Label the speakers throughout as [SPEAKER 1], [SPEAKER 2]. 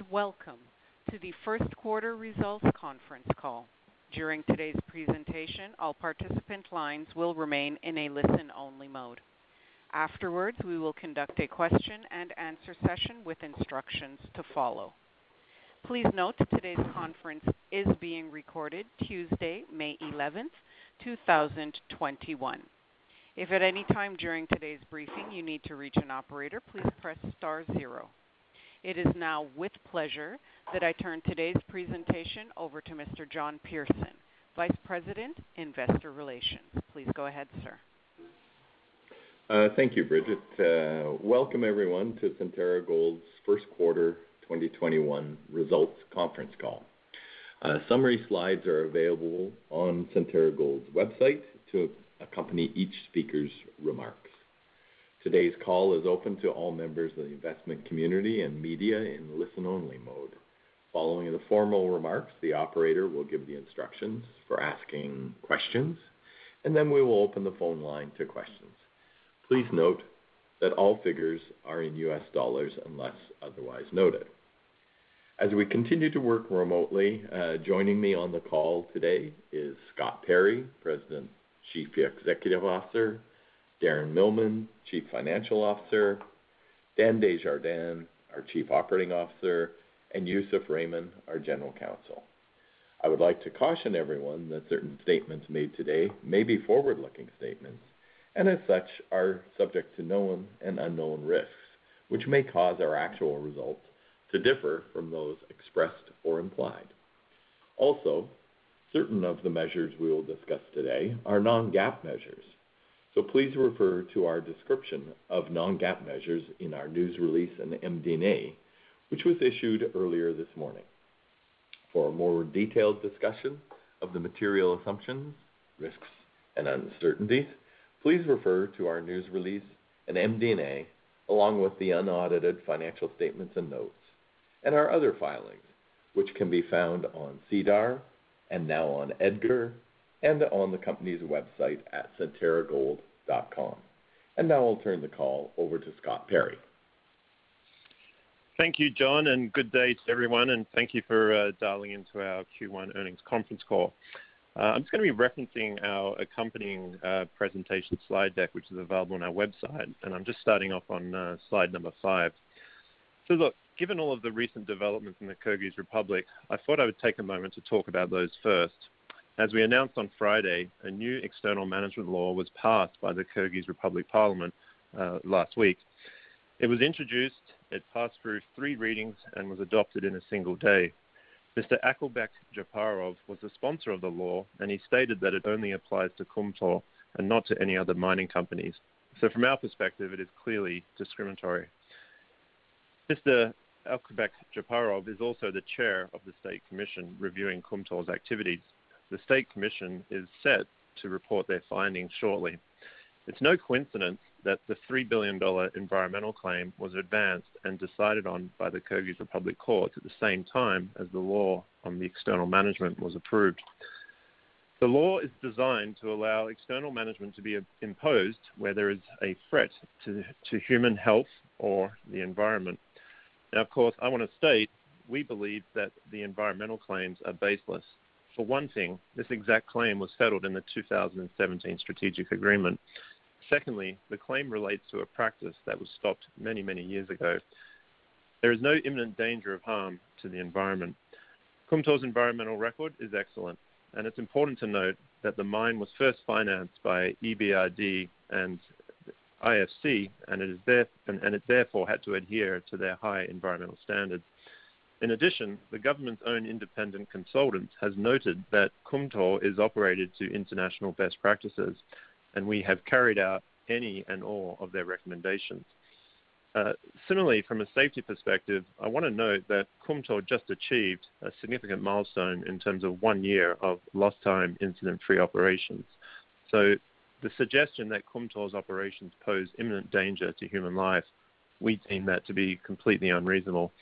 [SPEAKER 1] And welcome to the first quarter results conference call. During today's presentation, all participant lines will remain in a listen-only mode. Afterwards, we will conduct a question-and-answer session with instructions to follow. Please note today's conference is being recorded Tuesday, May 11th, 2021. If at any time during today's briefing you need to reach an operator, please press star zero. It is now with pleasure that I turn today's presentation over to Mr. John Pearson, Vice President, Investor Relations. Please go ahead, sir.
[SPEAKER 2] Uh, thank you, Bridget. Uh, welcome everyone to Centerra Gold's first quarter 2021 results conference call. Uh, summary slides are available on Centerra Gold's website to accompany each speaker's remarks. Today's call is open to all members of the investment community and media in listen-only mode. Following the formal remarks, the operator will give the instructions for asking questions, and then we will open the phone line to questions. Please note that all figures are in US dollars unless otherwise noted. As we continue to work remotely, uh, joining me on the call today is Scott Perry, President, Chief Executive Officer, Darren Millman, Chief Financial Officer, Dan Desjardins, our Chief Operating Officer, and Yousef Rehman, our General Counsel. I would like to caution everyone that certain statements made today may be forward-looking statements, and as such, are subject to known and unknown risks, which may cause our actual results to differ from those expressed or implied. Also, certain of the measures we will discuss today are non-GAAP measures. So please refer to our description of non-GAAP measures in our news release and MD&A, which was issued earlier this morning. For a more detailed discussion of the material assumptions, risks, and uncertainties, please refer to our news release and MD&A, along with the unaudited financial statements and notes, and our other filings, which can be found on SEDAR and now on EDGAR and on the company's website at centerragold.com. And now I'll turn the call over to Scott Perry.
[SPEAKER 3] Thank you, John, and good day to everyone, and thank you for uh, dialing into our Q1 earnings conference call. Uh, I'm just going to be referencing our accompanying uh, presentation slide deck, which is available on our website, and I'm just starting off on slide number five. Look, given all of the recent developments in the Kyrgyz Republic, I thought I would take a moment to talk about those first. As we announced on Friday, a new external management law was passed by the Kyrgyz Republic Parliament uh, last week. It was introduced, it passed through three readings, and was adopted in a single day. Mr. Akhilbek Japarov was the sponsor of the law, and he stated that it only applies to Kumtor and not to any other mining companies. So, from our perspective, it is clearly discriminatory. Mr. Akhilbek Japarov is also the chair of the State Commission reviewing Kumtor's activities. The State Commission is set to report their findings shortly. It's no coincidence that the $3 billion environmental claim was advanced and decided on by the Kyrgyz Republic courts at the same time as the law on the external management was approved. The law is designed to allow external management to be imposed where there is a threat to human health or the environment. Now, of course, I want to state, we believe that the environmental claims are baseless. For one thing, this exact claim was settled in the 2017 strategic agreement. Secondly, the claim relates to a practice that was stopped many, many years ago. There is no imminent danger of harm to the environment. Kumtor's environmental record is excellent, and it's important to note that the mine was first financed by EBRD and IFC, and it therefore had to adhere to their high environmental standards. In addition, the government's own independent consultant has noted that Kumtor is operated to international best practices, and we have carried out any and all of their recommendations. Uh, similarly, from a safety perspective, I want to note that Kumtor just achieved a significant milestone in terms of one year of lost time incident-free operations. So the suggestion that Kumtor's operations pose imminent danger to human life, we deem that to be completely unreasonable.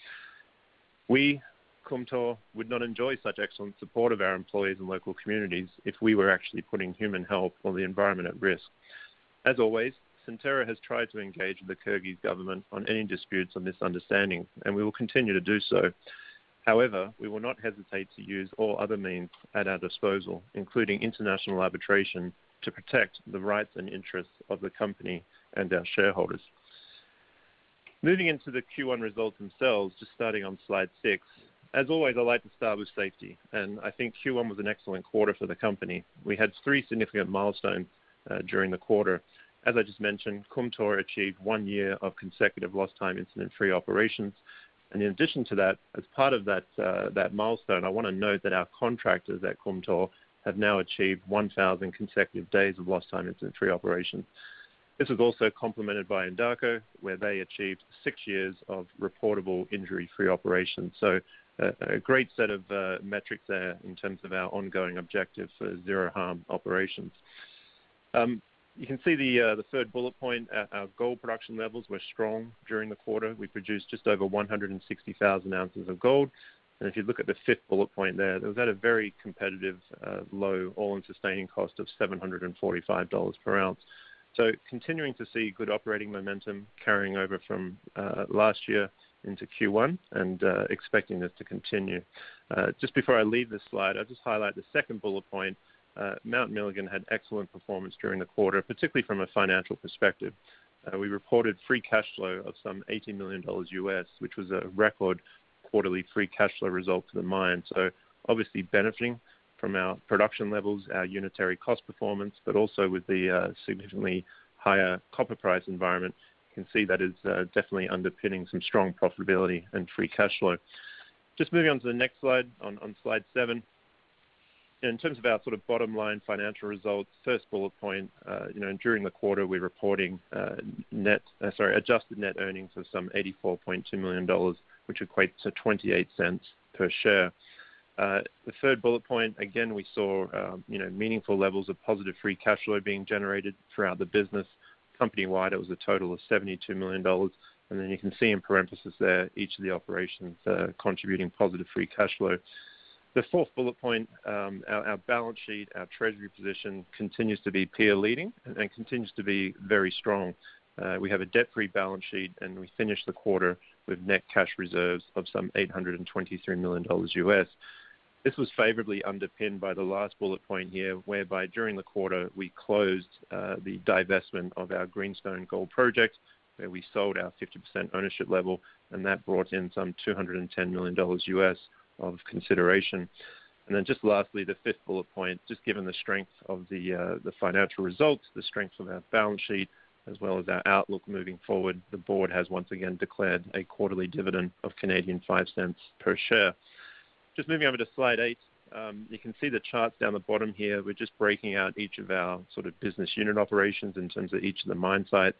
[SPEAKER 3] We, Kumtor, would not enjoy such excellent support of our employees and local communities if we were actually putting human health or the environment at risk. As always, Centerra has tried to engage with the Kyrgyz government on any disputes or misunderstandings, and we will continue to do so. However, we will not hesitate to use all other means at our disposal, including international arbitration, to protect the rights and interests of the company and our shareholders. Moving into the Q1 results themselves, just starting on slide six. As always, I like to start with safety, and I think Q1 was an excellent quarter for the company. We had three significant milestones uh, during the quarter. As I just mentioned, Kumtor achieved one year of consecutive lost time incident-free operations. And in addition to that, as part of that, uh, that milestone, I want to note that our contractors at Kumtor have now achieved 1,000 consecutive days of lost time incident-free operations. This was also complemented by Endako, where they achieved six years of reportable injury-free operations. So a great set of uh, metrics there in terms of our ongoing objective for zero harm operations. Um, you can see the uh, third bullet point. Our gold production levels were strong during the quarter. We produced just over 160,000 ounces of gold. And if you look at the fifth bullet point there, it was at a very competitive uh, low all-in sustaining cost of $745 per ounce. So continuing to see good operating momentum carrying over from uh, last year into Q1 and uh, expecting this to continue. Uh, just before I leave this slide, I'll just highlight the second bullet point, Mount Milligan had excellent performance during the quarter, particularly from a financial perspective. We reported free cash flow of some $80 million US, which was a record quarterly free cash flow result for the mine. So obviously benefiting from our production levels, our unitary cost performance, but also with the uh, significantly higher copper price environment, you can see that is uh, definitely underpinning some strong profitability and free cash flow. Just moving on to the next slide, on, slide seven in terms of our sort of bottom line financial results, first bullet point, uh, you know, during the quarter, we're reporting net, sorry, adjusted net earnings of some $84.2 million, which equates to 28 cents per share. The third bullet point, again, we saw, um, you know, meaningful levels of positive free cash flow being generated throughout the business. Company-wide, it was a total of $72 million. And then you can see in parentheses there, each of the operations contributing positive free cash flow. The fourth bullet point, um, our balance sheet, our treasury position continues to be peer leading and continues to be very strong. Uh, we have a debt-free balance sheet, and we finished the quarter with net cash reserves of some $823 million US. This was favorably underpinned by the last bullet point here, whereby during the quarter, we closed uh, the divestment of our Greenstone Gold project, where we sold our 50% ownership level, and that brought in some $210 million US of consideration. And then just lastly, the fifth bullet point, just given the strength of the uh, the financial results, the strength of our balance sheet, as well as our outlook moving forward, the board has once again declared a quarterly dividend of Canadian 5 cents per share. Just moving over to slide eight, um, you can see the charts down the bottom here. We're just breaking out each of our sort of business unit operations in terms of each of the mine sites.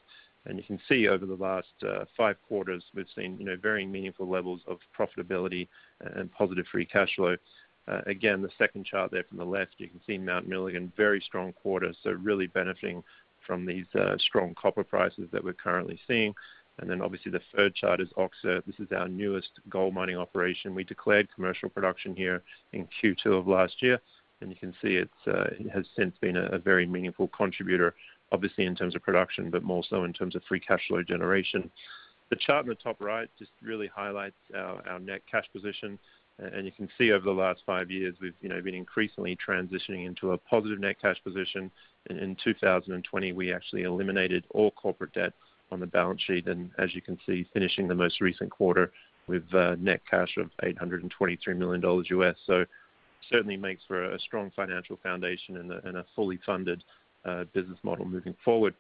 [SPEAKER 3] And you can see over the last uh, five quarters, we've seen, you know, varying meaningful levels of profitability and positive free cash flow. Uh, again, the second chart there from the left, you can see Mount Milligan, very strong quarter, so really benefiting from these uh, strong copper prices that we're currently seeing. And then obviously the third chart is Öksüt. This is our newest gold mining operation. We declared commercial production here in Q2 of last year, and you can see it uh, has since been a very meaningful contributor obviously in terms of production, but more so in terms of free cash flow generation. The chart in the top right just really highlights our net cash position. and You can see over the last five years, we've you know been increasingly transitioning into a positive net cash position. In 2020, we actually eliminated all corporate debt on the balance sheet, and as you can see, finishing the most recent quarter with uh, net cash of $823 million US. So Certainly makes for a strong financial foundation and a fully funded uh, business model moving forward.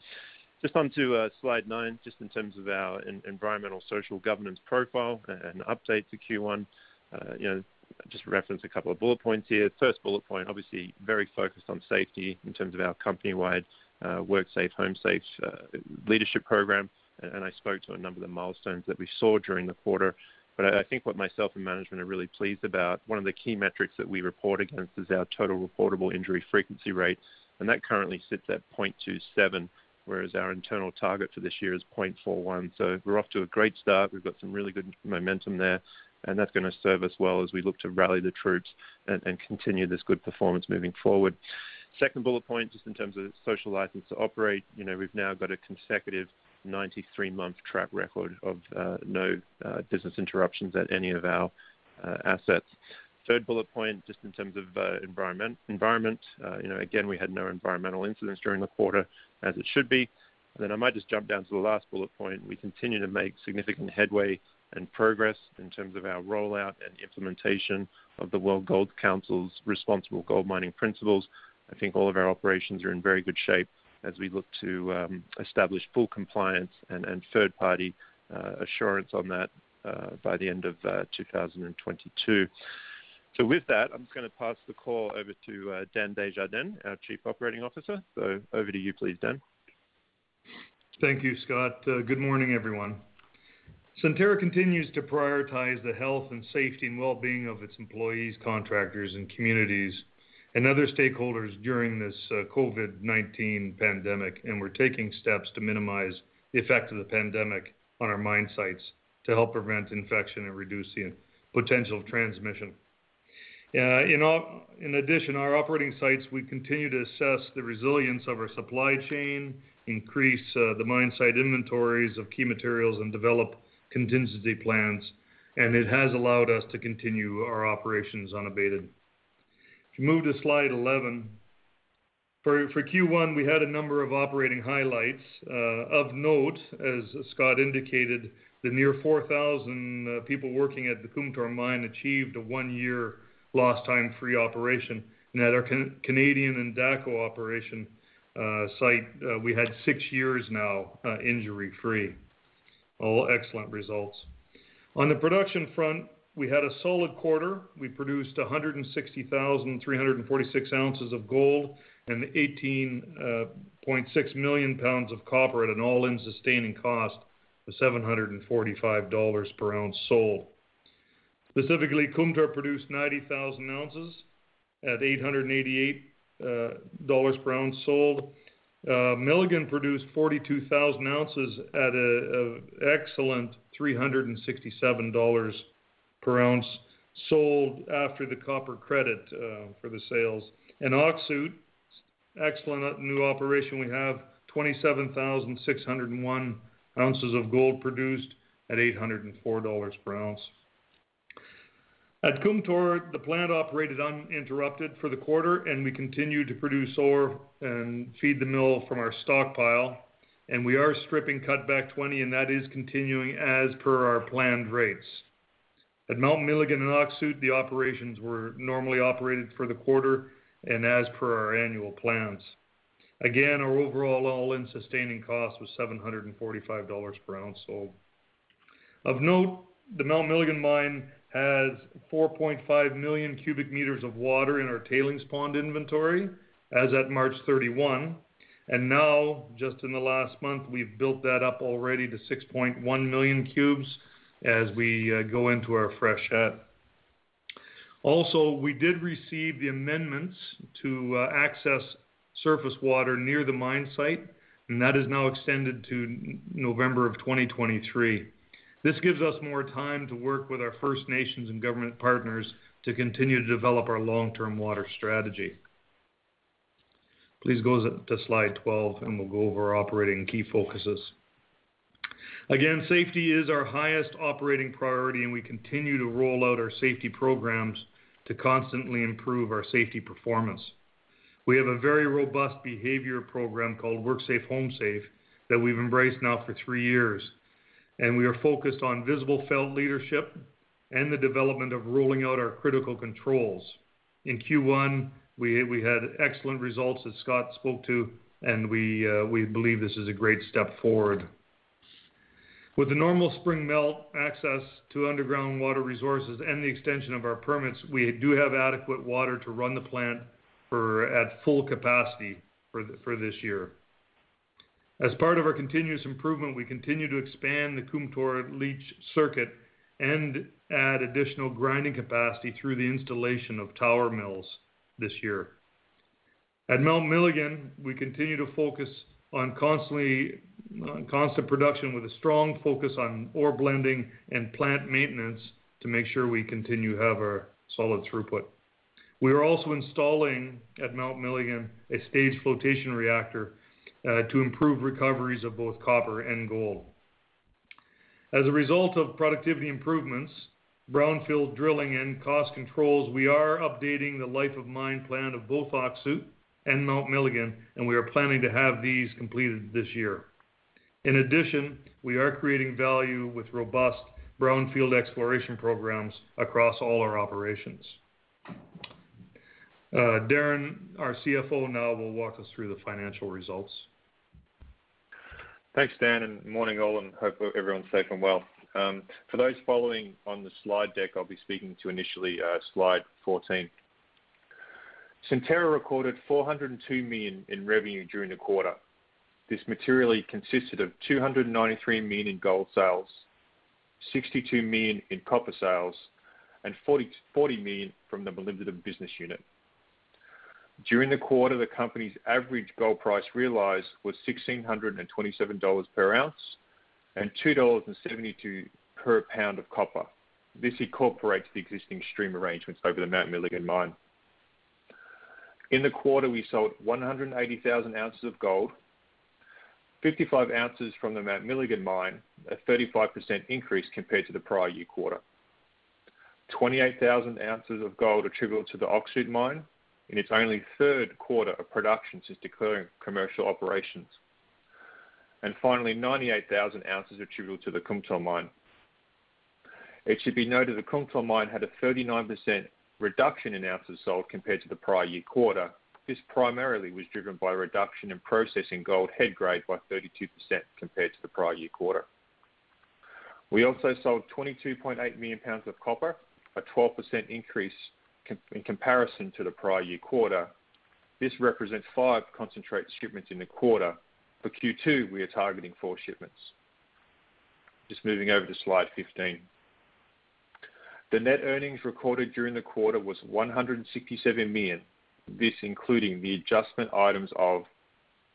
[SPEAKER 3] Just on to uh, slide nine, just in terms of our environmental social governance profile and update to Q1. Uh, you know, just reference a couple of bullet points here. First bullet point, obviously very focused on safety in terms of our company-wide Uh, work Safe, Home Safe uh, leadership program. and I spoke to a number of the milestones that we saw during the quarter. But I think what myself and management are really pleased about, one of the key metrics that we report against is our total reportable injury frequency rate, and that currently sits at 0.27, whereas our internal target for this year is 0.41. So we're off to a great start. We've got some really good momentum there, and that's going to serve us well as we look to rally the troops and, and continue this good performance moving forward. Second bullet point, just in terms of social license to operate, you know, we've now got a consecutive 93-month track record of uh, no uh, business interruptions at any of our uh, assets. Third bullet point, just in terms of environment. Environment, you know, again, we had no environmental incidents during the quarter, as it should be. And then I might just jump down to the last bullet point. We continue to make significant headway and progress in terms of our rollout and implementation of the World Gold Council's responsible gold mining principles. I think all of our operations are in very good shape as we look to um, establish full compliance and third-party uh, assurance on that uh, by the end of uh, 2022. So with that, I'm just going to pass the call over to Dan Desjardins, our Chief Operating Officer. So over to you, please, Dan.
[SPEAKER 4] Thank you, Scott. Good morning, everyone. Centerra continues to prioritize the health and safety and well-being of its employees, contractors, and communities and other stakeholders during this uh, COVID-19 pandemic, and we're taking steps to minimize the effect of the pandemic on our mine sites to help prevent infection and reduce the potential of transmission. Uh, in addition, our operating sites, we continue to assess the resilience of our supply chain, increase uh, the mine site inventories of key materials, and develop contingency plans, and it has allowed us to continue our operations unabated. You move to slide 11, for Q1, we had a number of operating highlights. Uh, of note, as Scott indicated, the near 4,000 uh, people working at the Kumtor mine achieved a one-year lost time free operation. and At our Canadian Endako operation uh, site, we had six years now injury-free. All excellent results. On the production front, we had a solid quarter. We produced 160,346 ounces of gold and 18.6 uh, pounds of copper at an all-in sustaining cost of $745 per ounce sold. Specifically, Kumtor produced 90,000 ounces at $888 uh, per ounce sold. Uh, Milligan produced 42,000 ounces at an excellent $367 per ounce sold after the copper credit uh, for the sales. And Öksüt, excellent new operation. We have 27,601 ounces of gold produced at $804 per ounce. At Kumtor, the plant operated uninterrupted for the quarter, and we continue to produce ore and feed the mill from our stockpile. And we are stripping cutback 20, and that is continuing as per our planned rates. At Mount Milligan and Öksüt, the operations were normally operated for the quarter and as per our annual plans. Again, our overall all-in sustaining cost was $745 per ounce sold. Of note, the Mount Milligan mine has 4.5 million cubic meters of water in our tailings pond inventory as at March 31. And now, just in the last month, we've built that up already to 6.1 million cubes as we uh, go into our freshet. Also, we did receive the amendments to uh, access surface water near the mine site, and that is now extended to November of 2023. This gives us more time to work with our First Nations and government partners to continue to develop our long-term water strategy. Please go to slide 12, and we'll go over our operating key focuses. Again, safety is our highest operating priority, and we continue to roll out our safety programs to constantly improve our safety performance. We have a very robust behavior program called WorkSafe HomeSafe that we've embraced now for three years, and we are focused on visible felt leadership and the development of rolling out our critical controls. In Q1, we, we had excellent results, as Scott spoke to, and we, uh, we believe this is a great step forward. With the normal spring melt, access to underground water resources, and the extension of our permits, we do have adequate water to run the plant at full capacity for this year. As part of our continuous improvement, we continue to expand the Kumtor leach circuit and add additional grinding capacity through the installation of tower mills this year. At Mount Milligan, we continue to focus constant production with a strong focus on ore blending and plant maintenance to make sure we continue to have a solid throughput. We are also installing at Mount Milligan a staged flotation reactor uh, to improve recoveries of both copper and gold. As a result of productivity improvements, brownfield drilling and cost controls, we are updating the life of mine plan of both Öksüt and Mount Milligan, and we are planning to have these completed this year. In addition, we are creating value with robust brownfield exploration programs across all our operations. Uh, Darren, our CFO, now will walk us through the financial results.
[SPEAKER 5] Thanks, Dan, and morning all, and hope everyone's safe and well. Um, for those following on the slide deck, I'll be speaking to initially uh, slide 14. Centerra recorded 402 million in revenue during the quarter. This materially consisted of 293 million in gold sales, 62 million in copper sales, and $40 million from the molybdenum business unit. During the quarter, the company's average gold price realized was $1,627 per ounce and $2.72 per pound of copper. This incorporates the existing stream arrangements over the Mount Milligan mine. In the quarter, we sold 180,000 ounces of gold, 55 ounces from the Mount Milligan mine, a 35% increase compared to the prior year quarter. 28,000 ounces of gold attributable to the Öksüt mine in its only third quarter of production since declaring commercial operations. And finally, 98,000 ounces attributable to the Kumtor mine. It should be noted the Kumtor mine had a 39% reduction in ounces sold compared to the prior year quarter. This primarily was driven by a reduction in processing gold head grade by 32% compared to the prior year quarter. We also sold 22.8 million pounds of copper, a 12% increase in comparison to the prior year quarter. This represents five concentrate shipments in the quarter. For Q2, we are targeting four shipments. Just moving over to slide 15. The net earnings recorded during the quarter was 167 million. This including the adjustment items of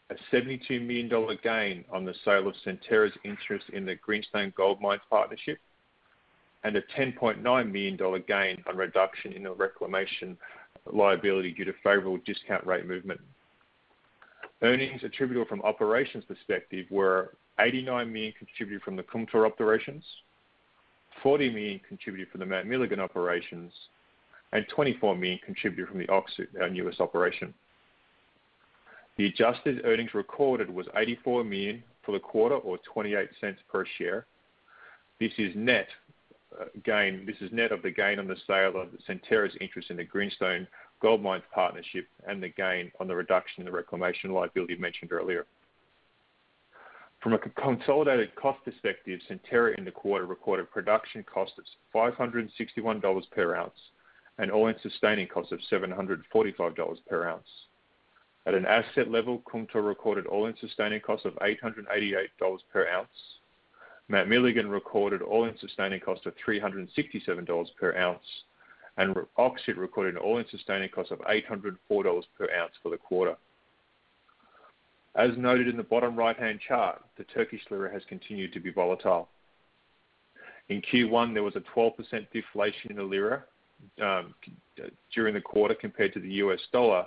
[SPEAKER 5] a $72 million gain on the sale of Centerra's interest in the Greenstone Gold Mines partnership, and a $10.9 million gain on reduction in the reclamation liability due to favorable discount rate movement. Earnings attributable from operations perspective were 89 million contributed from the Kumtor operations, 40 million contributed from the Mount Milligan operations, and 24 million contributed from the Öksüt, our newest operation. The adjusted earnings recorded was 84 million for the quarter or $0.28 per share. This is net uh, gain. This is net of the gain on the sale of Centerra's interest in the Greenstone Gold Mines partnership and the gain on the reduction in the reclamation liability mentioned earlier. From a consolidated cost perspective, Centerra in the quarter recorded production costs of $561 per ounce and all-in sustaining costs of $745 per ounce. At an asset level, Kumtor recorded all-in sustaining costs of $888 per ounce. Mount Milligan recorded all-in sustaining cost of $367 per ounce, and Öksüt recorded an all-in sustaining cost of $804 per ounce for the quarter. As noted in the bottom right-hand chart, the Turkish lira has continued to be volatile. In Q1, there was a 12% deflation in the lira um, during the quarter compared to the US dollar,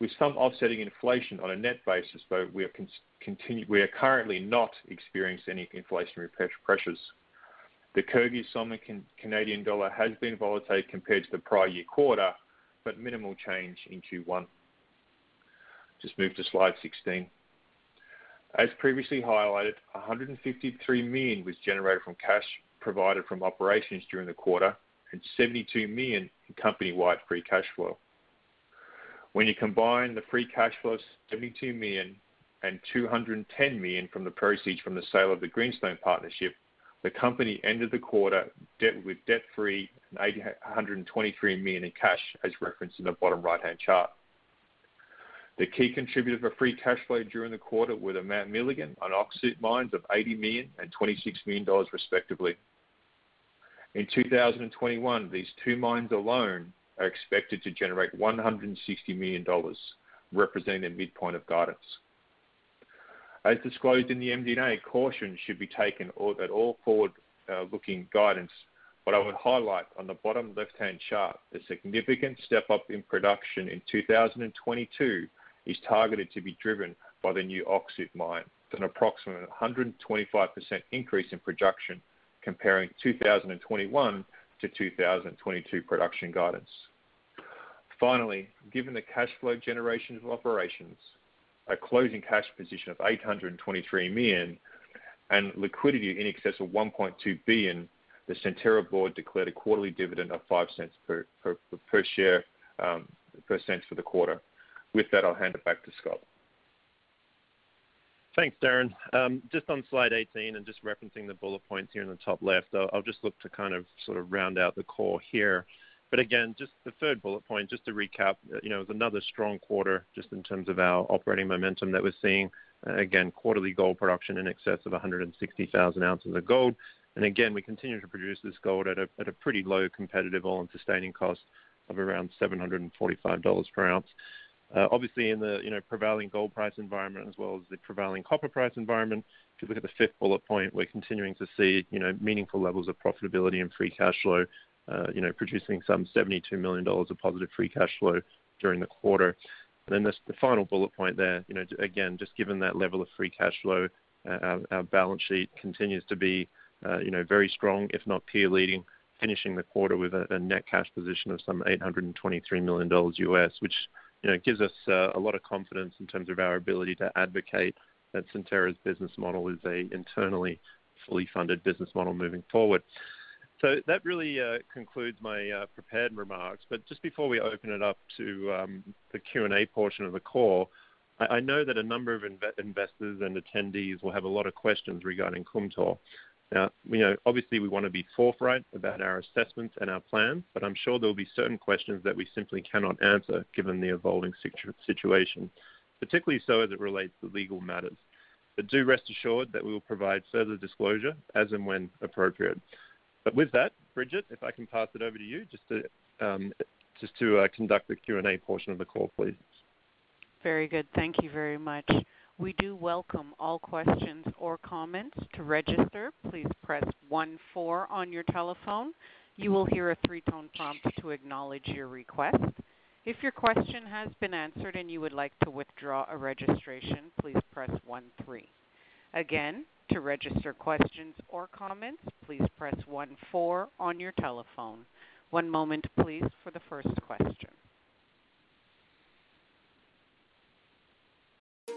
[SPEAKER 5] with some offsetting inflation on a net basis, but we are currently not experiencing any inflationary pressures. The Kyrgyz som and Canadian dollar has been volatile compared to the prior year quarter, but minimal change in Q1. Just move to slide 16. As previously highlighted, 153 million was generated from cash provided from operations during the quarter and 72 million in company-wide free cash flow. When you combine the free cash flow of $72 million and $210 million from the proceeds from the sale of the Greenstone partnership, the company ended the quarter debt-free and $123 million in cash, as referenced in the bottom right-hand chart. The key contributor for free cash flow during the quarter were the Mount Milligan and Öksüt mines of $80 million and $26 million respectively. In 2021, these two mines alone are expected to generate $160 million, representing the midpoint of guidance. As disclosed in the MD&A, caution should be taken at all forward-looking guidance. but I would highlight on the bottom left-hand chart, the significant step-up in production in 2022 is targeted to be driven by the new Öksüt mine, with an approximate 125% increase in production comparing 2021 to 2022 production guidance. Finally, given the cash flow generation of operations, a closing cash position of 823 million, and liquidity in excess of 1.2 billion, the Centerra board declared a quarterly dividend of $0.05 per per share um, per cent for the quarter. With that, I'll hand it back to Scott.
[SPEAKER 3] Thanks, Darren. Um, Just on slide 18 and just referencing the bullet points here in the top left, I'll just look to kind of sort of round out the core here. But Again, just the third bullet point, just to recap, you know, it was another strong quarter just in terms of our operating momentum that we're seeing. Again, quarterly gold production in excess of 160,000 ounces of gold. And Again, we continue to produce this gold at a pretty low competitive all-in sustaining cost of around $745 per ounce. Uh, obviously in the, you know, prevailing gold price environment as well as the prevailing copper price environment, if you look at the fifth bullet point, we're continuing to see, you know, meaningful levels of profitability and free cash flow, uh, you know, producing some $72 million of positive free cash flow during the quarter. And then this, the final bullet point there, you know, again, just given that level of free cash flow, uh, our balance sheet continues to be, you know, very strong, if not peer leading, finishing the quarter with a net cash position of some $823 million, US, which, you know, gives us uh, a lot of confidence in terms of our ability to advocate that Centerra's business model is a internally fully funded business model moving forward. So That really uh, concludes my uh, prepared remarks. But Just before we open it up to um, the Q&A portion of the call, I know that a number of investors and attendees will have a lot of questions regarding Kumtor. Now, you know, obviously we wanna be forthright about our assessments and our plans, but I'm sure there'll be certain questions that we simply cannot answer given the evolving situation, particularly so as it relates to legal matters. But do rest assured that we will provide further disclosure as and when appropriate. But with that, Bridget, if I can pass it over to you just to um, uh, conduct the Q&A portion of the call, please.
[SPEAKER 1] Very good. Thank you very much. We do welcome all questions or comments. To register, please press one four on your telephone. You will hear a three-tone prompt to acknowledge your request. If your question has been answered and you would like to withdraw a registration, please press one three. Again, to register questions or comments, please press one four on your telephone. One moment please for the first question.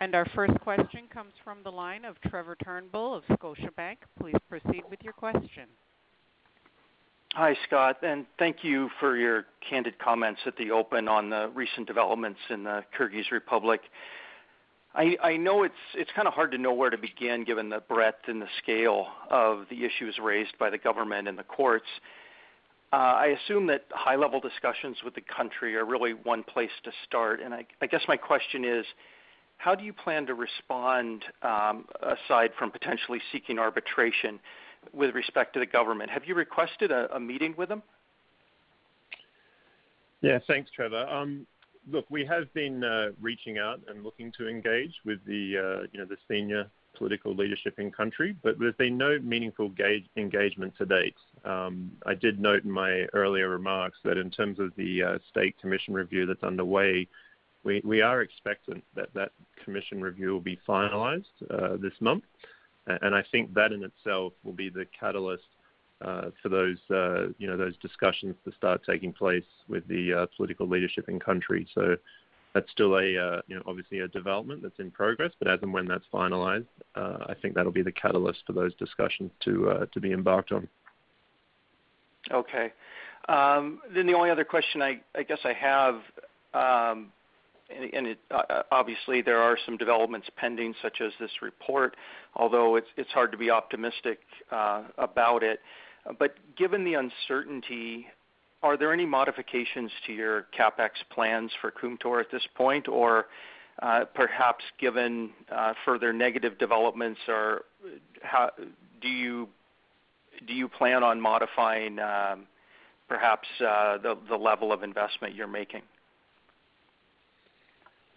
[SPEAKER 1] And our first question comes from the line of Trevor Turnbull of Scotiabank. Please proceed with your question.
[SPEAKER 6] Hi, Scott, and thank you for your candid comments at the open on the recent developments in the Kyrgyz Republic. I know it's kinda hard to know where to begin given the breadth and the scale of the issues raised by the government and the courts. Uh, I assume that high-level discussions with the country are really one place to start. And I guess my question is, how do you plan to respond, um, aside from potentially seeking arbitration with respect to the government? Have you requested a meeting with them?
[SPEAKER 3] Yeah. Thanks, Trevor. Um, look, we have been uh, reaching out and looking to engage with the, uh, you know, the senior political leadership in country, but there's been no meaningful engagement to date. Um, I did note in my earlier remarks that in terms of the uh, state commission review that's underway, we are expectant that that commission review will be finalized this month. And I think that in itself will be the catalyst uh, for those uh, you know those discussions to start taking place with the uh, political leadership in country. So that's still a uh, you know obviously a development that's in progress, but as and when that's finalised, uh, I think that'll be the catalyst for those discussions to uh, to be embarked on.
[SPEAKER 6] Okay. Um, then the only other question I, I guess I have, um, obviously there are some developments pending, such as this report, although it's it's hard to be optimistic uh, about it. But given the uncertainty, are there any modifications to your CapEx plans for Kumtor at this point? Or uh, perhaps given uh, further negative developments, do you do you plan on modifying um, perhaps uh, the level of investment you're making?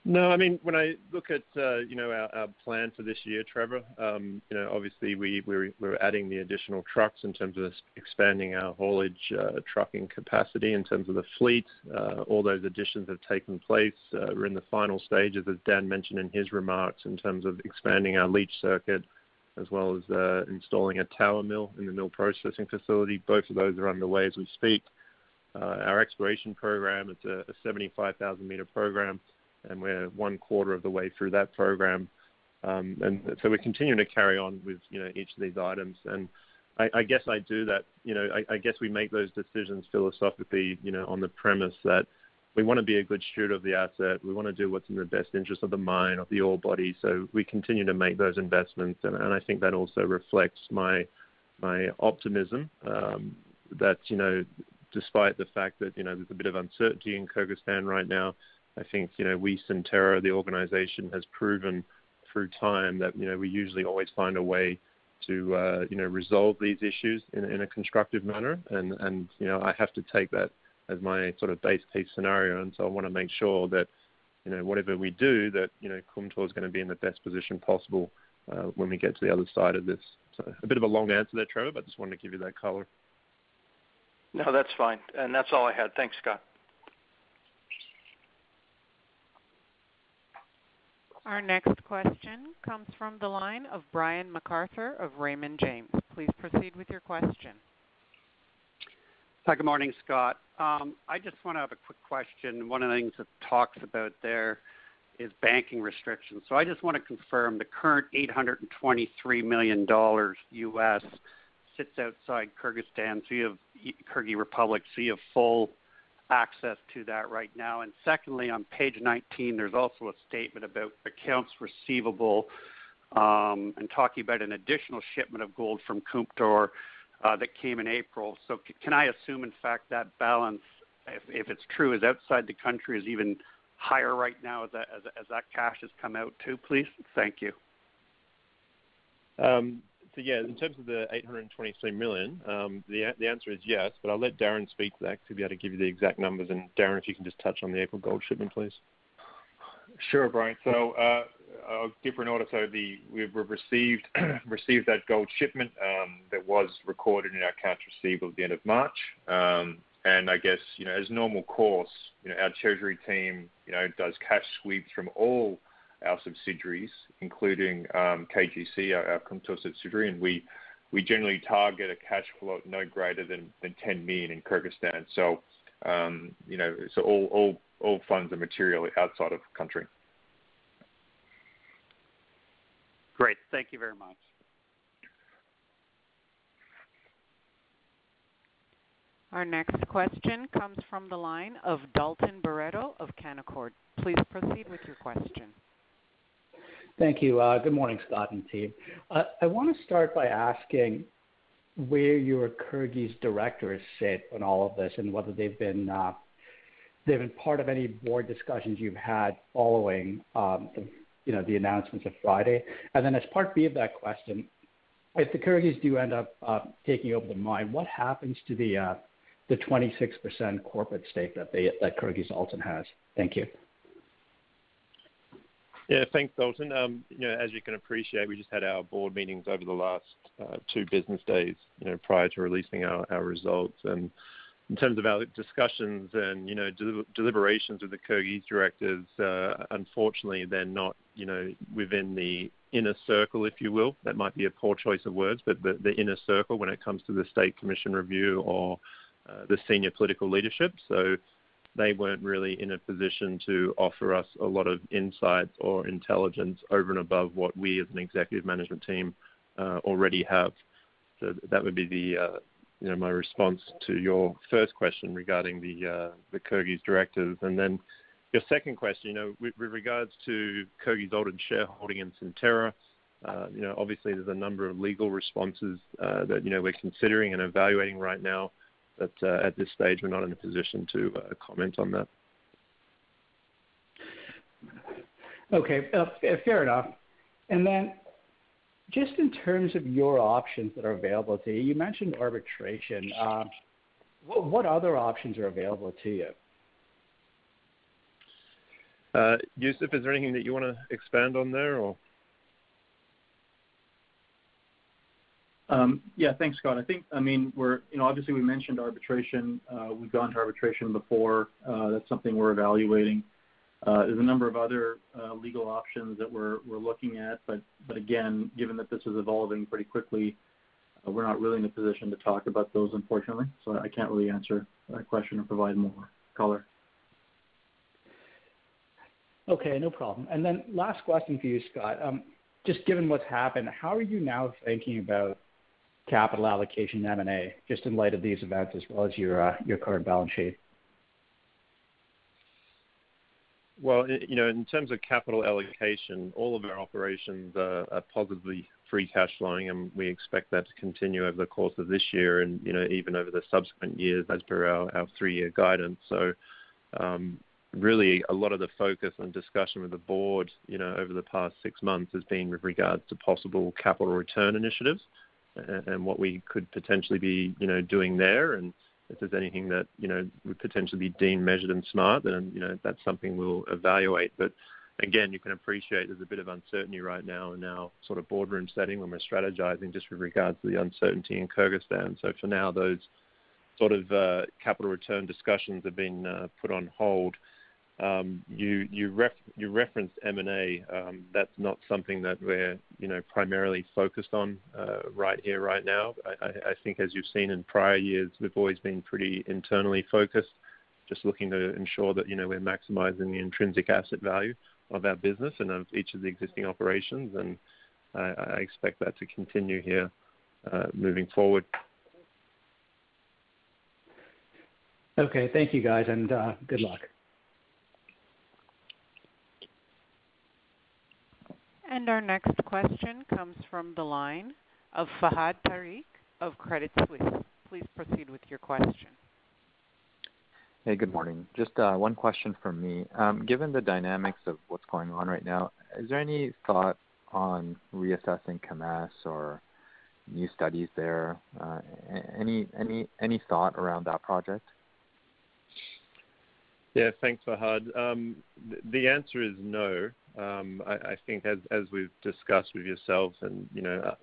[SPEAKER 3] No, I mean, when I look at, uh, you know, our plan for this year, Trevor, um, you know, obviously we're we're adding the additional trucks in terms of expanding our haulage uh, trucking capacity in terms of the fleet. Uh, all those additions have taken place. We're in the final stages, as Dan mentioned in his remarks, in terms of expanding our leach circuit, as well as installing a tower mill in the mill processing facility. Both of those are underway as we speak. Our exploration program, it's a 75,000-meter program and we're one quarter of the way through that program. Um, and so we're continuing to carry on with you know each of these items. And I, I guess I do that. You know, I, I guess we make those decisions philosophically. You know, on the premise that we want to be a good steward of the asset. We want to do what's in the best interest of the mine, of the ore body. So we continue to make those investments, and, and I think that also reflects my my optimism um, that you know, despite the fact that you know there's a bit of uncertainty in Kyrgyzstan right now, I think, you know, we, Centerra, the organization, has proven through time that, you know, we usually always find a way to, uh, you know, resolve these issues in, in a constructive manner. And, and, you know, I have to take that as my sort of base case scenario. And so I want to make sure that, you know, whatever we do, that, you know, Kumtor is going to be in the best position possible uh, when we get to the other side of this. So a bit of a long answer there, Trevor, but just wanted to give you that color.
[SPEAKER 6] No, that's fine. And that's all I had. Thanks, Scott.
[SPEAKER 1] Our next question comes from the line of Brian MacArthur of Raymond James. Please proceed with your question.
[SPEAKER 7] Hi, good morning, Scott. Um, I just want to have a quick question. One of the things it talks about there is banking restrictions. So I just want to confirm the current $823 million US sits outside Kyrgyzstan, so you have Kyrgyz Republic, so you have full access to that right now. And secondly, on page 19, there's also a statement about accounts receivable um, and talking about an additional shipment of gold from Kumtor uh, that came in April. So c- can I assume, in fact, that balance, if, if it's true, is outside the country is even higher right now as that, as, as that cash has come out too, please? Thank you.
[SPEAKER 3] Um, yeah, in terms of the 823 million, um, the the answer is yes, but I'll let Darren speak to that to be able to give you the exact numbers. And Darren, if you can just touch on the April gold shipment, please.
[SPEAKER 8] Sure, Brian. So uh, I'll give order. So the we've received received that gold shipment um, that was recorded in our accounts receivable at the end of March. Um, and I guess you know, as normal course, you know, our treasury team, you know, does cash sweeps from all our subsidiaries, including um, KGC, our Kumtor subsidiary, and we generally target a cash flow no greater than 10 million in Kyrgyzstan. So, um, you know, so all funds are materially outside of country.
[SPEAKER 7] Great. Thank you very much.
[SPEAKER 1] Our next question comes from the line of Dalton Baretto of Canaccord. Please proceed with your question.
[SPEAKER 9] Thank you. Uh, good morning, Scott and team. Uh, I want to start by asking where your Kyrgyz directors sit on all of this and whether they've been uh, part of any board discussions you've had following um, the, announcements of Friday. And then as part B of that question, if the Kyrgyz do end up taking over the mine, what happens to the uh, the 26% corporate stake that they that Kyrgyzaltyn has? Thank you.
[SPEAKER 3] Yeah, thanks, Dalton. Um, you know, as you can appreciate, we just had our board meetings over the last uh, two business days, you know, prior to releasing our, our results. And in terms of our discussions and you know deliberations with the Kyrgyz directors, uh, unfortunately, they're not you know within the inner circle, if you will. That might be a poor choice of words, but the, inner circle when it comes to the state commission review or uh, the senior political leadership. So they weren't really in a position to offer us a lot of insight or intelligence over and above what we as an executive management team uh, already have. So that would be the uh, you know, my response to your first question regarding the uh, the Kyrgyz directors. And then your second question, you know, with, regards to Kyrgyz shareholding in Centerra, you know, obviously there's a number of legal responses that, you know, we're considering and evaluating right now, but uh, at this stage we're not in a position to uh, comment on that.
[SPEAKER 9] Okay, uh, fair enough. And then just in terms of your options that are available to you, you mentioned arbitration. Uh, what other options are available to you?
[SPEAKER 3] Uh, Yousef, is there anything that you want to expand on there or?
[SPEAKER 10] Yeah, thanks, Scott. I think, I mean, we're, you know, obviously we mentioned arbitration. Uh, we've gone to arbitration before. That's something we're evaluating. Uh, there's a number of other uh, legal options that we're looking at, but again, given that this is evolving pretty quickly, uh, we're not really in a position to talk about those, unfortunately. So I can't really answer that question or provide more color.
[SPEAKER 9] Okay, no problem. And then last question for you, Scott. Um, just given what's happened, how are you now thinking about capital allocation M&A, just in light of these events as well as your your current balance sheet?
[SPEAKER 3] Well, you know, in terms of capital allocation, all of our operations are positively free cash flowing, and we expect that to continue over the course of this year and, you know, even over the subsequent years as per our three-year guidance. So, um, really a lot of the focus and discussion with the board, you know, over the past six months has been with regards to possible capital return initiatives and what we could potentially be, you know, doing there. And if there's anything that, you know, would potentially be deemed measured and smart, then, you know, that's something we'll evaluate. But again, you can appreciate there's a bit of uncertainty right now in our sort of boardroom setting when we're strategizing just with regards to the uncertainty in Kyrgyzstan. So for now, those sort of uh, capital return discussions have been uh, put on hold. Um, you referenced M&A. Um, that's not something that we're primarily focused on uh, right here, right now. I think as you've seen in prior years, we've always been pretty internally focused, just looking to ensure that we're maximizing the intrinsic asset value of our business and of each of the existing operations, and I expect that to continue here uh, moving forward.
[SPEAKER 9] Okay. Thank you, guys, and uh, good luck.
[SPEAKER 1] And our next question comes from the line of Fahad Tariq of Credit Suisse. Please proceed with your question.
[SPEAKER 11] Hey, good morning. Just uh, one question from me. Um, given the dynamics of what's going on right now, is there any thought on reassessing Kemess or new studies there? Uh, any thought around that project?
[SPEAKER 3] Yeah, thanks, Fahad. Um, the answer is no. Um, I I, think as as we've discussed with yourself and, you know,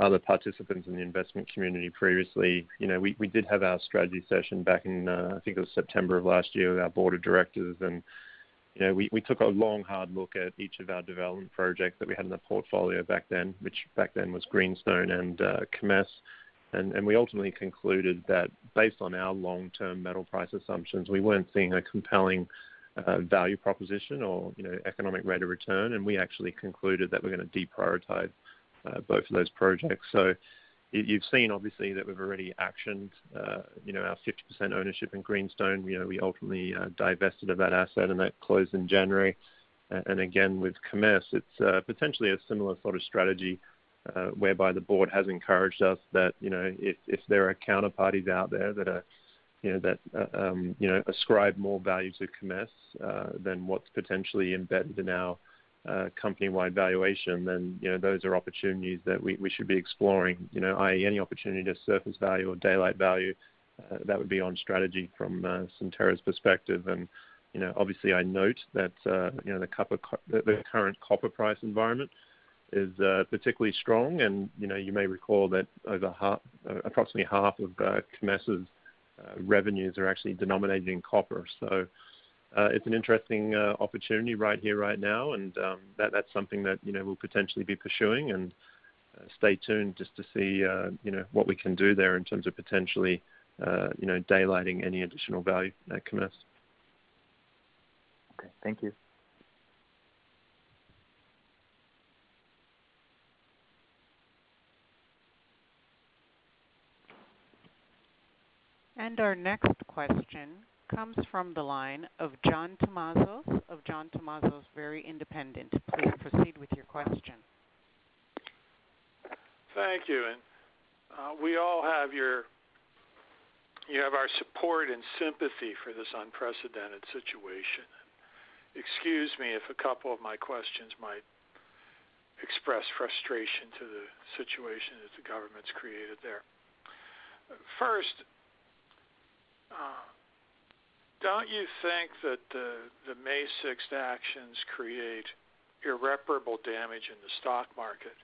[SPEAKER 3] other participants in the investment community previously, you know, we we did have our strategy session back in, uh, I think it was September of last year with our board of directors. and You know, we we took a long, hard look at each of our development projects that we had in the portfolio back then, which back then was Greenstone and uh, Kemess. We ultimately concluded that based on our long-term metal price assumptions, we weren't seeing a compelling uh, value proposition or, you know, economic rate of return, and we actually concluded that we're gonna deprioritize uh, both of those projects. So you've seen obviously that we've already actioned, uh, you know, our 50% ownership in Greenstone. You know, we ultimately divested of that asset, and that closed in January. And again, with Kemess, it's potentially a similar sort of strategy, whereby the board has encouraged us that, you know, if there are counterparties out there that are you know, that uh, um, you know, ascribe more value to Kemess uh, than what's potentially embedded in our uh, company-wide valuation, then, you know, those are opportunities that we we should be exploring. You know, i.e., any opportunity to surface value or daylight value, that would be on strategy from Centerra's perspective. And You know, obviously I note that, you know, the copper co the current copper price environment is particularly strong. and You know, you may recall that over approximately half of Kemess's Uh, revenues are actually denominated in copper. So uh, it's an interesting uh, opportunity right here, right now, and um, that's something that you know we'll potentially be pursuing. And stay tuned just to see you know what we can do there in terms of potentially you know daylighting any additional value at Kemess.
[SPEAKER 11] Okay, thank you.
[SPEAKER 1] Our next question comes from the line of John Tumazos of John Tumazos Very Independent. Please proceed with your question.
[SPEAKER 12] Thank you. And uh, we all have your you have our support and sympathy for this unprecedented situation. Excuse me if a couple of my questions might express frustration to the situation that the government's created there. First, don't you think that the, the May 6th actions create irreparable damage in the stock market?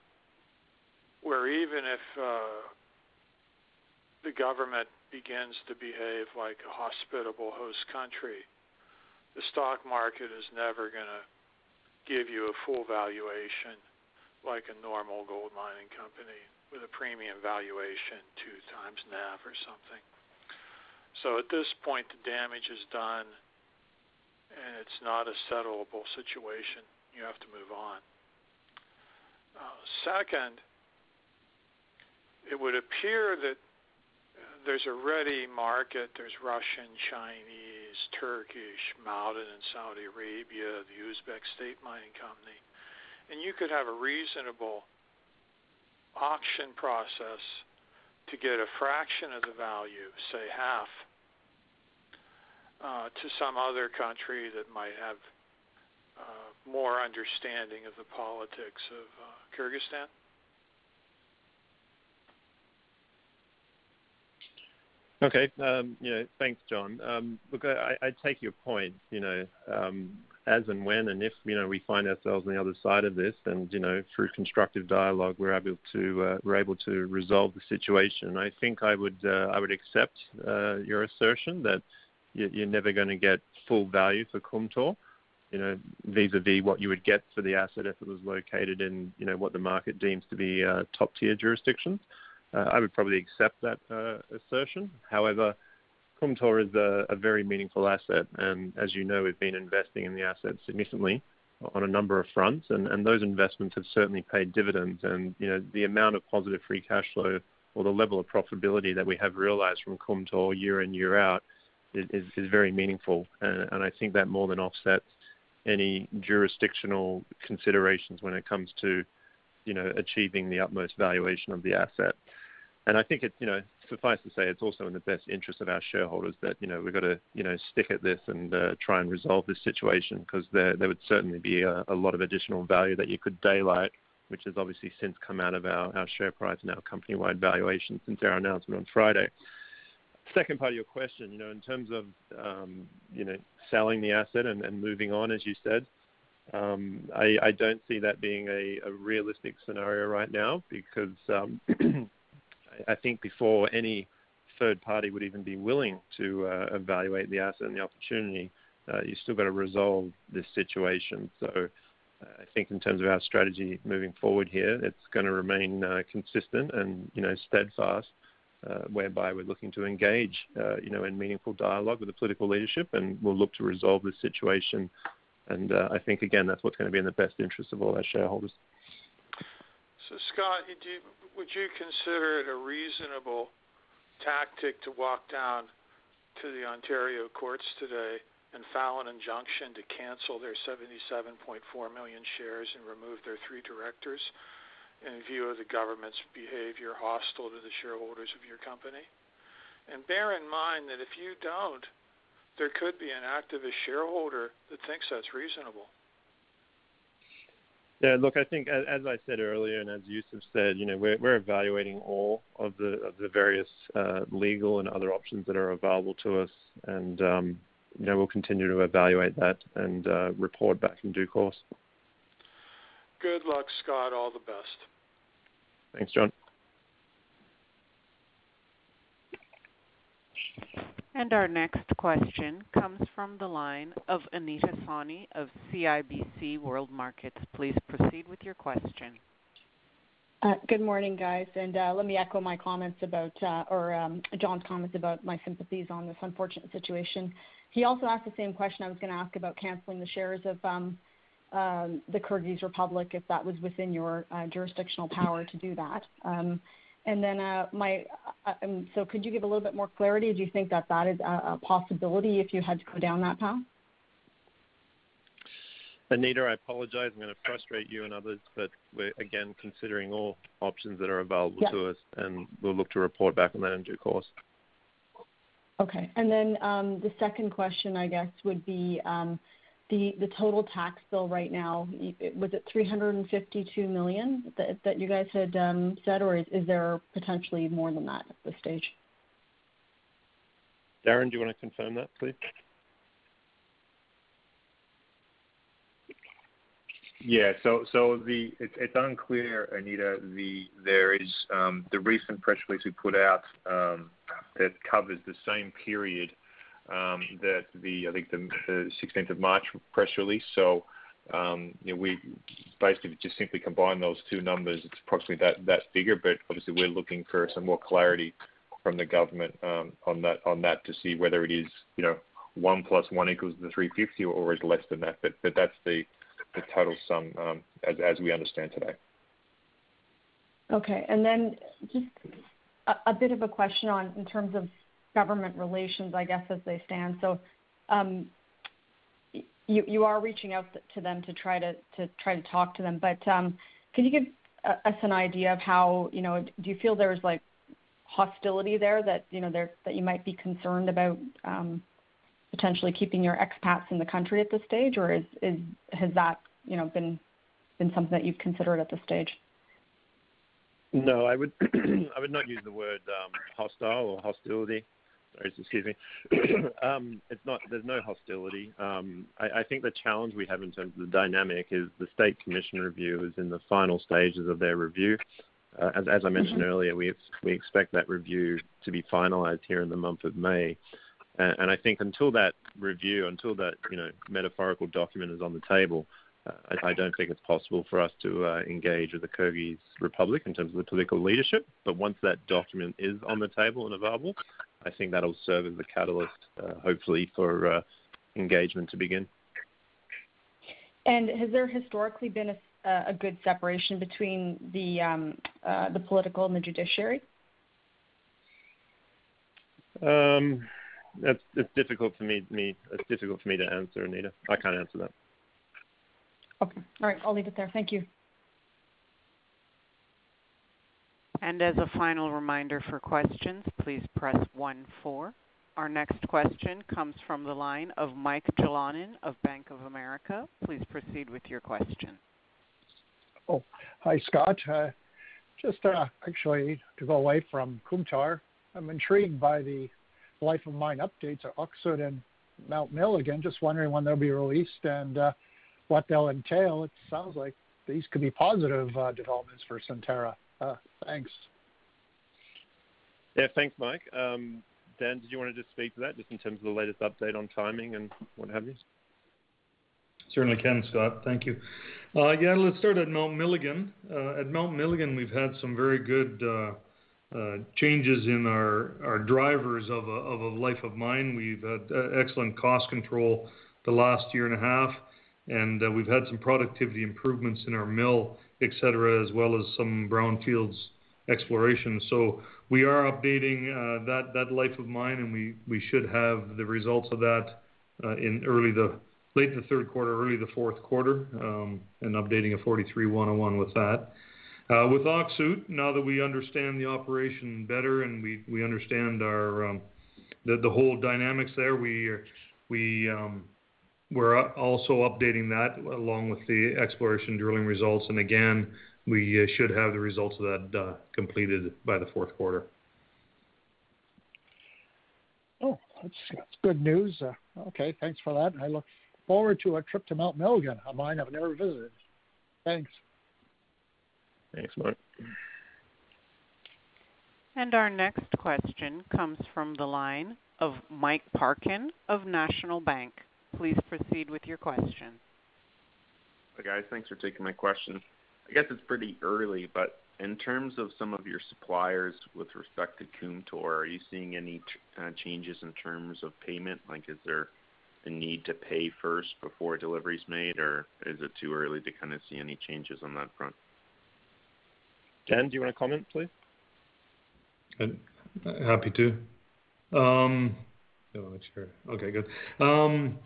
[SPEAKER 12] Where even if uh, the government begins to behave like a hospitable host country, the stock market is never going to give you a full valuation like a normal gold mining company with a premium valuation two times NAV or something. So at this point, the damage is done, and it's not a settleable situation. You have to move on. Uh, second, it would appear that there's a ready market. There's Russian, Chinese, Turkish, Ma'aden in Saudi Arabia, the Uzbek State Mining Company. And you could have a reasonable auction process to get a fraction of the value, say half, uh, to some other country that might have uh, more understanding of the politics of uh, Kyrgyzstan?
[SPEAKER 3] Okay. Um, know, thanks, John. Um, look, I, I take your point. You know, um, as and when and if you know we find ourselves on the other side of this, and you know, through constructive dialogue, we're able to uh, we're able to resolve the situation. I think I would uh, I would accept uh, your assertion that you're never going to get full value for Kumtor. You know, vis-a-vis what you would get for the asset if it was located in you know what the market deems to be uh, top-tier jurisdictions. Uh, I would probably accept that uh, assertion. However, Kumtor is a, very meaningful asset, and as you know, we've been investing in the asset significantly on a number of fronts, and, those investments have certainly paid dividends. And you know, the amount of positive free cash flow or the level of profitability that we have realized from Kumtor year in year out is, very meaningful, and, I think that more than offsets any jurisdictional considerations when it comes to you know achieving the utmost valuation of the asset. And I think it, you know, suffice to say, it's also in the best interest of our shareholders that, you know, we've got to, you know, stick at this and uh, try and resolve this situation because there, there would certainly be a, a lot of additional value that you could daylight, which has obviously since come out of our, our share price and our company-wide valuation since our announcement on Friday. Second part of your question, you know, in terms of, um, you know, selling the asset and, and moving on, as you said, um, I, I, don't see that being a, a, realistic scenario right now because um, I think before any third party would even be willing to uh, evaluate the asset and the opportunity, uh, you still got to resolve this situation. So uh, I think in terms of our strategy moving forward here, it's going to remain uh, consistent and you know steadfast, uh, whereby we're looking to engage uh, you know in meaningful dialogue with the political leadership, and we'll look to resolve this situation. And I think again that's what's going to be in the best interest of all our shareholders.
[SPEAKER 12] So Scott, you, would you consider it a reasonable tactic to walk down to the Ontario courts today and file an injunction to cancel their 77.4 million shares and remove their three directors in view of the government's behavior hostile to the shareholders of your company? And bear in mind that if you don't, there could be an activist shareholder that thinks that's reasonable.
[SPEAKER 3] Yeah, look, I think as I said earlier, and as Yousef said, you know, we're we're evaluating all of the, of the various uh, legal and other options that are available to us. and um, You know, we'll continue to evaluate that and uh, report back in due course.
[SPEAKER 12] Good luck, Scott. All the best.
[SPEAKER 3] Thanks, John.
[SPEAKER 1] And And our next question comes from the line of Anita Soni of CIBC World Markets. Please proceed with your question.
[SPEAKER 13] Uh, good morning, guys. and uh, Let me echo my comments about, uh, or um, John's comments about my sympathies on this unfortunate situation. He also asked the same question I was going to ask about canceling the shares of um, um, the Kyrgyz Republic, if that was within your jurisdictional power to do that. And then, uh, my, uh, um, so could you give a little bit more clarity? Do you think that that is a, a possibility if you had to go down that path?
[SPEAKER 3] Anita, I apologize. I'm going to frustrate you and others, but we're again considering all options that are available to us, and we'll look to report back on that in due course.
[SPEAKER 13] Okay. And then um, the second question, I guess, would be um, the total tax bill right now, was it $352 million that you guys had um, said, or is there potentially more than that at this stage?
[SPEAKER 3] Darren, do you want to confirm that, please?
[SPEAKER 8] Yeah. So It's unclear, Anita. There is um, the recent press release we put out um, that covers the same period um, that the, I think the 16th of March press release. So, um, you know, we basically just simply combine those two numbers. It's approximately that that figure, but obviously we're looking for some more clarity from the government um, on that on that to see whether it is, you know, 1 plus 1 equals the 350 or is less than that. But that's the the total sum um, as as we understand today.
[SPEAKER 13] Okay. and then Just a bit of a question on in terms of government relations, I guess, as they stand. So, um, you you are reaching out to them to try to to try to talk to them. But um, can you give us an idea of how you know? Do you feel there's like hostility there that you know that you might be concerned about um, potentially keeping your expats in the country at this stage, or is is has that you know been been something that you've considered at this stage?
[SPEAKER 3] No, I would I would not use the word um, hostile or hostility. Sorry, excuse me. um, it's not. There's no hostility. Um, I, I, think the challenge we have in terms of the dynamic is the state commission review is in the final stages of their review. Uh, as, as, I mentioned mm-hmm. earlier, we we expect that review to be finalised here in the month of May. And, and, I think until that review, until that you know metaphorical document is on the table, uh, I, I, don't think it's possible for us to uh, engage with the Kyrgyz Republic in terms of the political leadership. But once that document is on the table and available, I think that'll serve as a catalyst, uh, hopefully, for uh, engagement to begin.
[SPEAKER 13] And has there historically been a, a good separation between the um, uh, the political and the judiciary?
[SPEAKER 3] Um, that's it's difficult for me. Me, it's difficult for me to answer, Anita. I can't answer that.
[SPEAKER 13] Okay. All right. I'll leave it there. Thank you.
[SPEAKER 1] And As a final reminder for questions, please press one four. Our next question comes from the line of Mike Jalonen of Bank of America. Please proceed with your question.
[SPEAKER 14] Oh, hi, Scott. Uh, just uh, actually to go away from Kumtor, I'm intrigued by the life of mine updates at Öksüt and Mount Milligan. Just wondering when they'll be released and uh, what they'll entail. It sounds like these could be positive developments for Centerra. Uh, thanks.
[SPEAKER 3] Yeah, thanks, Mike. Um, Dan, did you want to just speak to that, just in terms of the latest update on timing and what have you?
[SPEAKER 4] Certainly can, Scott. Thank you. Uh, yeah, let's start at Mount Milligan. Uh, at Mount Milligan, we've had some very good uh, changes in our our drivers of a life of mine. We've had excellent cost control the last year and a half, and we've had some productivity improvements in our mill et cetera, as well as some brownfields exploration. So we are updating uh, that life of mine, and we should have the results of that uh, in early the late the third quarter, early the fourth quarter, um, and updating a 43-101 with that. Uh, with Öksüt, now that we understand the operation better and we understand um, the whole dynamics there, um, we're also updating that along with the exploration drilling results. and Again, we uh, should have the results of that uh, completed by the fourth quarter.
[SPEAKER 14] Oh, that's good news. Uh, okay, thanks for that. I look forward to a trip to Mount Milligan, a mine I've never visited. Thanks.
[SPEAKER 3] Thanks, Mark.
[SPEAKER 1] And our next question comes from the line of Mike Parkin of National Bank. Please proceed with your question.
[SPEAKER 15] Hi, guys. Thanks for taking my question. I guess it's pretty early, but in terms of some of your suppliers with respect to Kumtor, are you seeing any uh, changes in terms of payment? Like, is there a need to pay first before a delivery is made, or is it too early to kind of see any changes on that front?
[SPEAKER 3] Dan, do you want to comment, please?
[SPEAKER 4] Uh, happy to. Um, Okay, good. Um,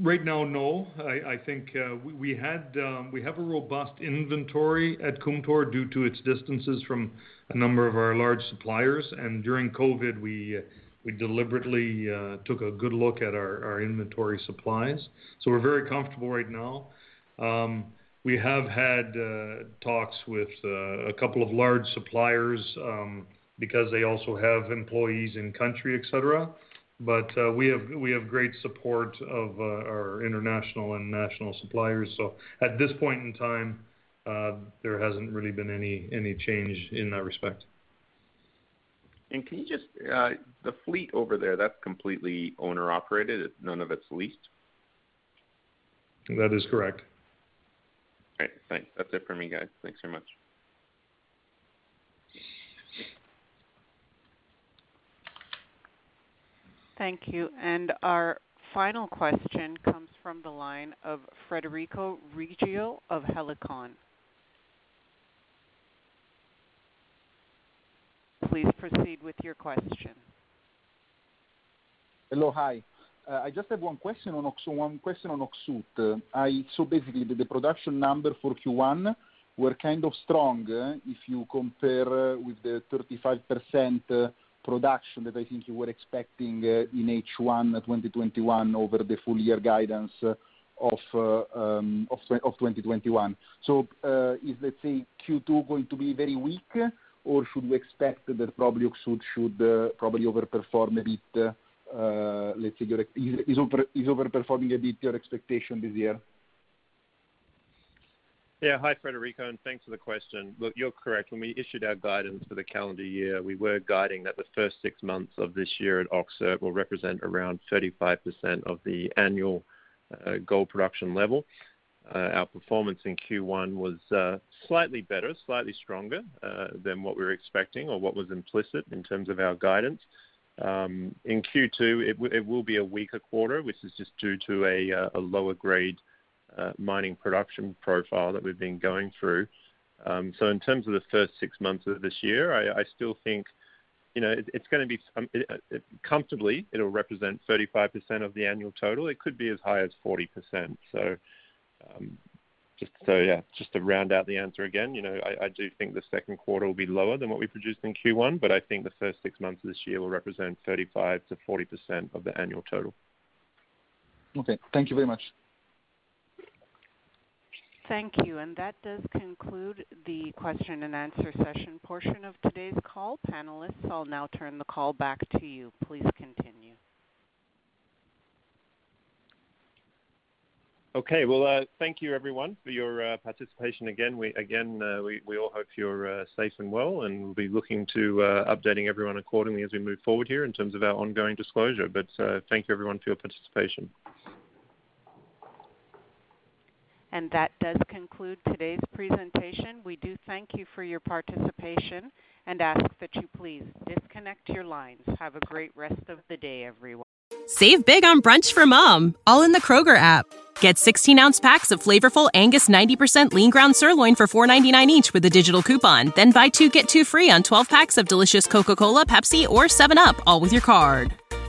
[SPEAKER 4] right now, no. I think uh, um, we have a robust inventory at Kumtor due to its distances from a number of our large suppliers. And during COVID, we uh, deliberately uh, took a good look at our inventory supplies. So we're very comfortable right now. Um, we have had talks with a couple of large suppliers because they also have employees in country, et cetera. Uh, we have great support of uh, our international and national suppliers. So at this point in time, uh, there hasn't really been any change in that respect.
[SPEAKER 15] And can you just, the fleet over there, that's completely owner-operated, none of it's leased?
[SPEAKER 4] That is correct.
[SPEAKER 15] All right. Thanks. That's it for me, guys. Thanks very much.
[SPEAKER 1] Thank you. And our final question comes from the line of Federico Reggio of Helicon. Please proceed with your question.
[SPEAKER 16] Hello. Hi. Uh, I just have one question on Öksüt. Uh, I saw basically the production number for Q1 were kind of strong uh, if you compare with the 35% production that I think you were expecting uh, in H1 2021 over the full year guidance uh, of uh, um, 2021. Is, let's say, Q2 going to be very weak, or should we expect that probably Öksüt should probably overperform a bit, let's say, is overperforming a bit your expectation this year?
[SPEAKER 3] Yeah. Hi, Federico, and thanks for the question. Look, you're correct. When we issued our guidance for the calendar year, we were guiding that the first six months of this year at Öksüt will represent around 35% of the annual uh, gold production level. Uh, our performance in Q1 was uh, slightly better, slightly stronger than what we were expecting or what was implicit in terms of our guidance. Um, in Q2, it will be a weaker quarter, which is just due to a lower grade mining production profile that we've been going through. Um so in terms of the first six months of this year, I still think you know, it it's going to be comfortably, it'll represent 35% of the annual total. It could be as high as 40%. So um just so yeah, just to round out the answer again, you know, I do think the second quarter will be lower than what we produced in Q1, but I think the first six months of this year will represent 35%-40% of the annual total.
[SPEAKER 16] Okay. Thank you very much.
[SPEAKER 1] Thank you. And that does conclude the question and answer session portion of today's call. Panelists, I'll now turn the call back to you. Please continue.
[SPEAKER 3] Okay. Well, uh, thank you everyone for your uh, participation again. Uh, we all hope you're safe and well, and we'll be looking to updating everyone accordingly as we move forward here in terms of our ongoing disclosure. But uh thank you everyone for your participation.
[SPEAKER 1] And that does conclude today's presentation. We do thank you for your participation and ask that you please disconnect your lines. Have a great rest of the day, everyone.
[SPEAKER 17] Save big on brunch for mom, all in the Kroger app. Get 16 ounce packs of flavorful Angus 90% lean ground sirloin for $4.99 each with a digital coupon. Then buy two, get two free on 12 packs of delicious Coca-Cola, Pepsi, or 7UP, all with your card.